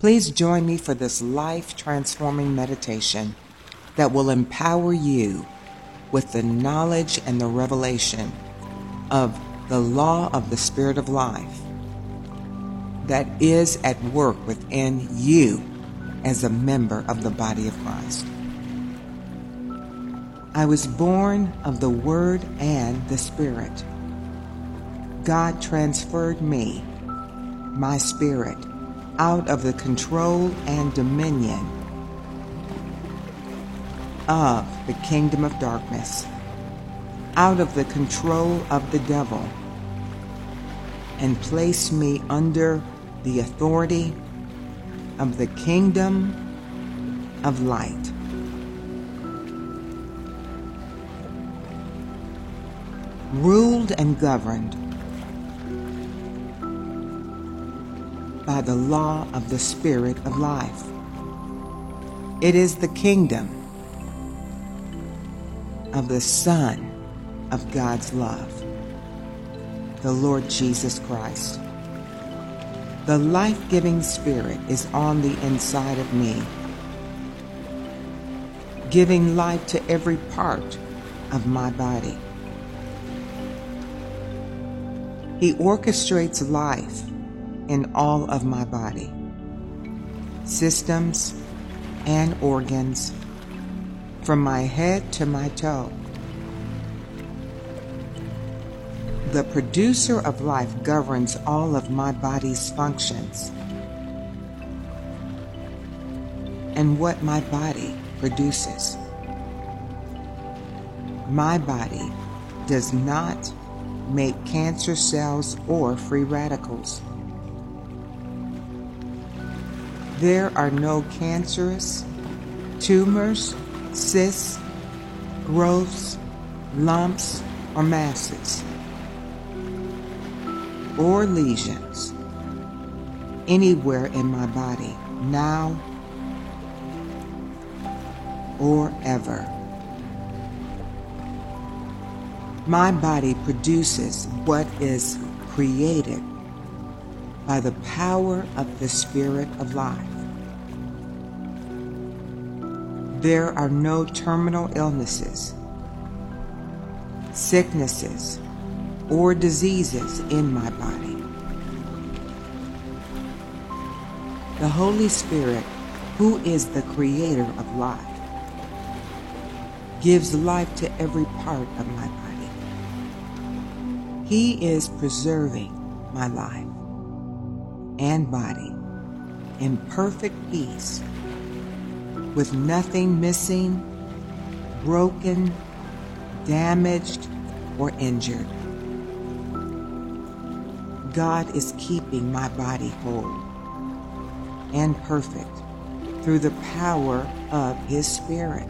Please join me for this life transforming meditation that will empower you with the knowledge and the revelation of the law of the Spirit of life that is at work within you as a member of the body of Christ. I was born of the Word and the Spirit. God transferred me, my spirit, out of the control and dominion of the kingdom of darkness, out of the control of the devil, and place me under the authority of the kingdom of light. Ruled and governed by the law of the Spirit of life. It is the kingdom of the Son of God's love, the Lord Jesus Christ. The life giving Spirit is on the inside of me, giving life to every part of my body. He orchestrates life in all of my body, systems and organs, from my head to my toe. The producer of life governs all of my body's functions and what my body produces. My body does not make cancer cells or free radicals. There are no cancerous tumors, cysts, growths, lumps, or masses, or lesions anywhere in my body now or ever. My body produces what is created by the power of the Spirit of life. There are no terminal illnesses, sicknesses, or diseases in my body. The Holy Spirit, who is the creator of life, gives life to every part of my body. He is preserving my life and body in perfect peace, with nothing missing, broken, damaged, or injured. God is keeping my body whole and perfect through the power of His Spirit.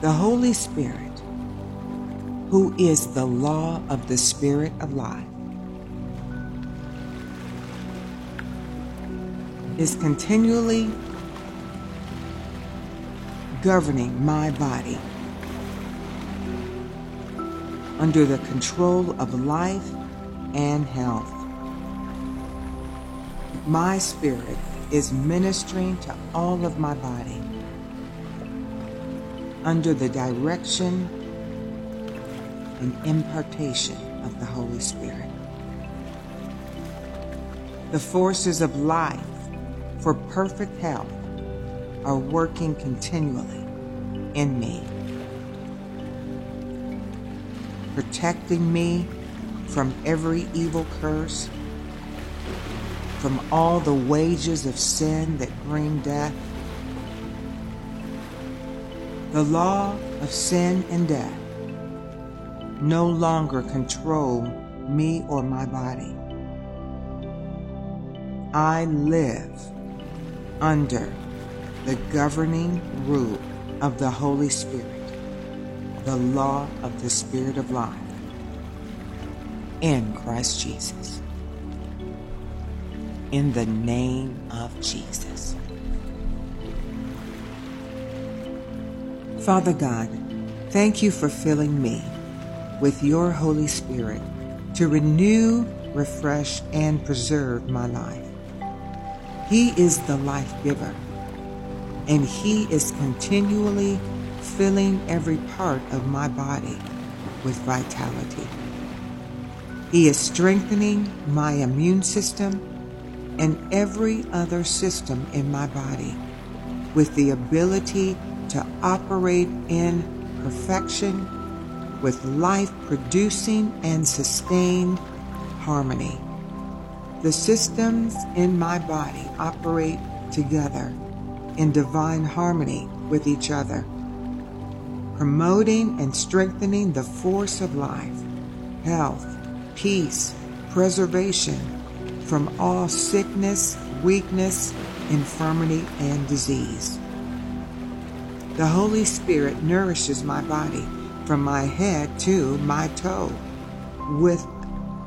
The Holy Spirit, who is the law of the Spirit of life, is continually governing my body under the control of life and health. My spirit is ministering to all of my body under the direction and impartation of the Holy Spirit. The forces of life for perfect health are working continually in me, protecting me from every evil curse, from all the wages of sin that bring death. The law of sin and death no longer control me or my body. I live under the governing rule of the Holy Spirit, the law of the Spirit of life in Christ Jesus. In the name of Jesus. Father God, thank you for filling me with your Holy Spirit to renew refresh, and preserve my life. He is the life giver, and He is continually filling every part of my body with vitality. He is strengthening my immune system and every other system in my body with the ability to operate in perfection with life producing and sustained harmony. The systems in my body operate together in divine harmony with each other, promoting and strengthening the force of life, health, peace, preservation from all sickness, weakness, infirmity, and disease. The Holy Spirit nourishes my body from my head to my toe with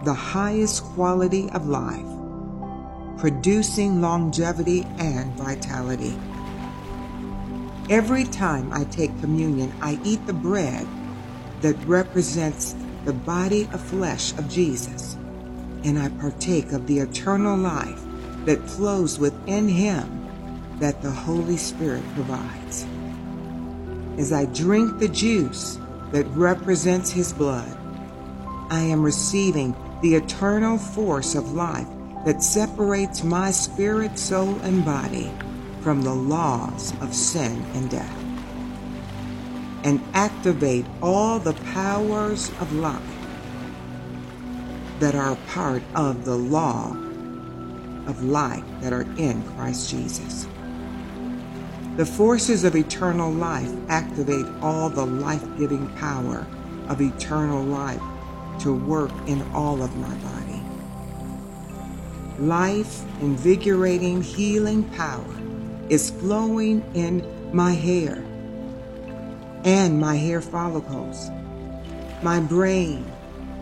the highest quality of life, producing longevity and vitality. Every time I take communion, I eat the bread that represents the body of flesh of Jesus, and I partake of the eternal life that flows within him that the Holy Spirit provides. As I drink the juice that represents his blood, I am receiving the eternal force of life that separates my spirit, soul, and body from the laws of sin and death and activate all the powers of life that are part of the law of life that are in Christ Jesus. The forces of eternal life activate all the life giving power of eternal life to work in all of my body. Life, invigorating, healing power is flowing in my hair and my hair follicles, my brain,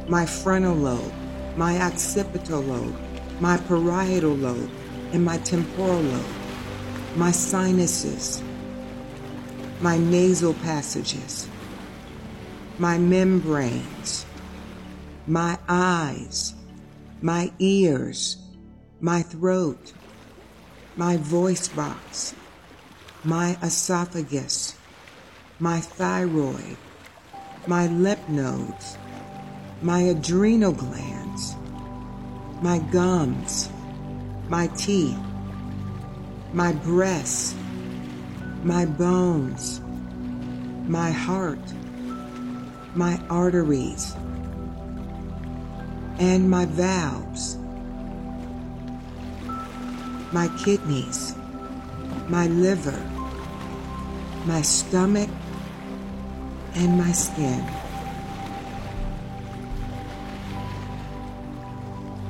my frontal lobe, my occipital lobe, my parietal lobe, and my temporal lobe, my sinuses, my nasal passages, my membranes, my eyes, my ears, my throat, my voice box, my esophagus, my thyroid, my lymph nodes, my adrenal glands, my gums, my teeth, my breasts, my bones, my heart, my arteries, and my valves, my kidneys, my liver, my stomach, and my skin.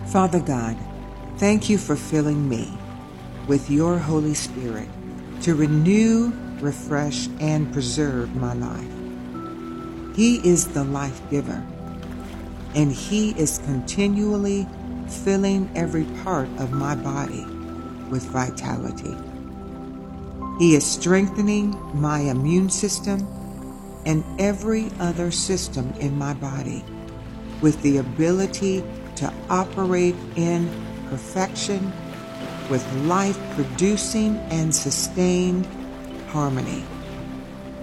Father God, thank you for filling me with your Holy Spirit to renew, refresh, and preserve my life. He is the life giver, and He is continually filling every part of my body with vitality. He is strengthening my immune system and every other system in my body with the ability to operate in perfection with life producing and sustained harmony.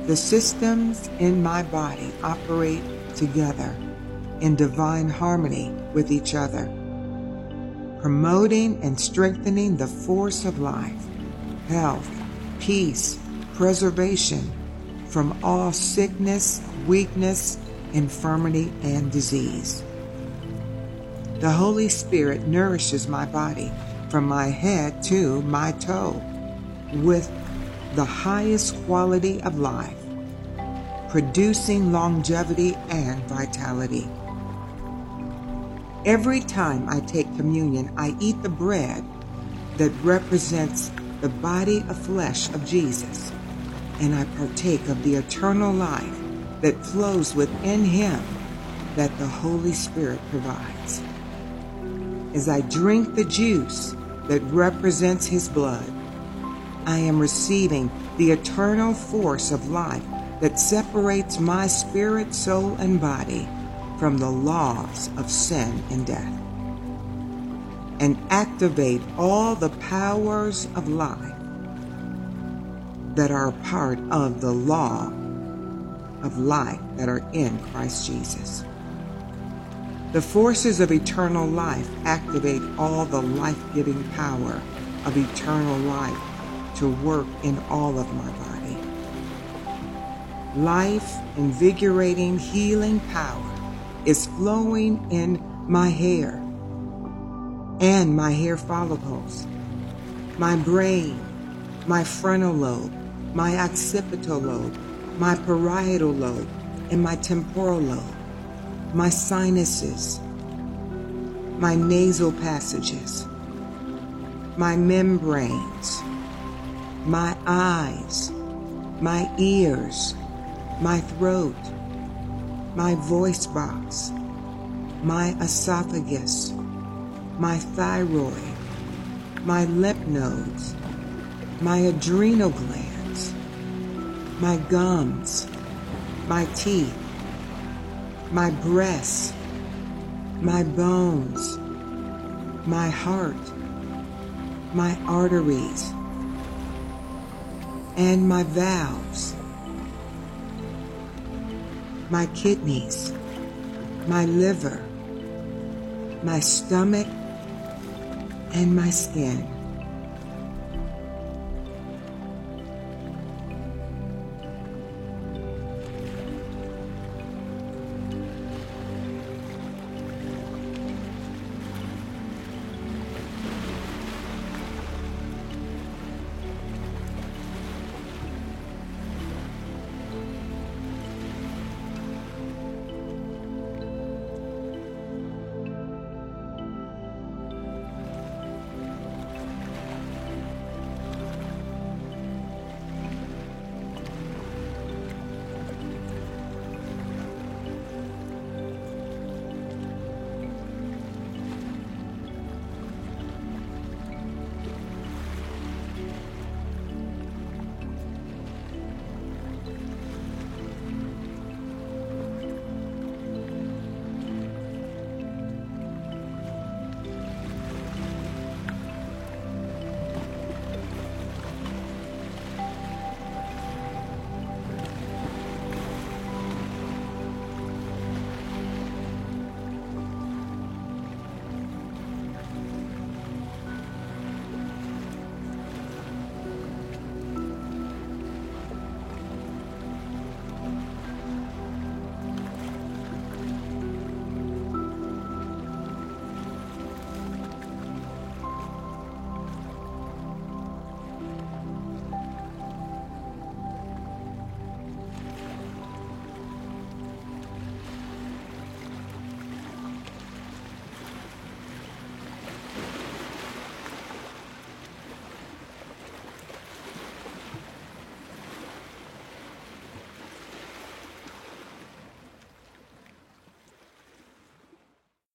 The systems in my body operate together in divine harmony with each other, promoting and strengthening the force of life, health, peace, preservation from all sickness, weakness, infirmity, and disease. The Holy Spirit nourishes my body from my head to my toe with the highest quality of life, producing longevity and vitality. Every time I take communion, I eat the bread that represents the body of flesh of Jesus, and I partake of the eternal life that flows within him that the Holy Spirit provides. As I drink the juice that represents his blood, I am receiving the eternal force of life that separates my spirit, soul, and body from the laws of sin and death and activate all the powers of life that are part of the law of life that are in Christ Jesus. The forces of eternal life activate all the life giving power of eternal life to work in all of my body. Life, invigorating, healing power is flowing in my hair. And my hair follicles, my brain, my frontal lobe, my occipital lobe, my parietal lobe, and my temporal lobe, my sinuses, my nasal passages, my membranes, my eyes, my ears, my throat, my voice box, my esophagus, my thyroid, my lymph nodes, my adrenal glands, my gums, my teeth, my breasts, my bones, my heart, my arteries, and my valves, my kidneys, my liver, my stomach, and my skin.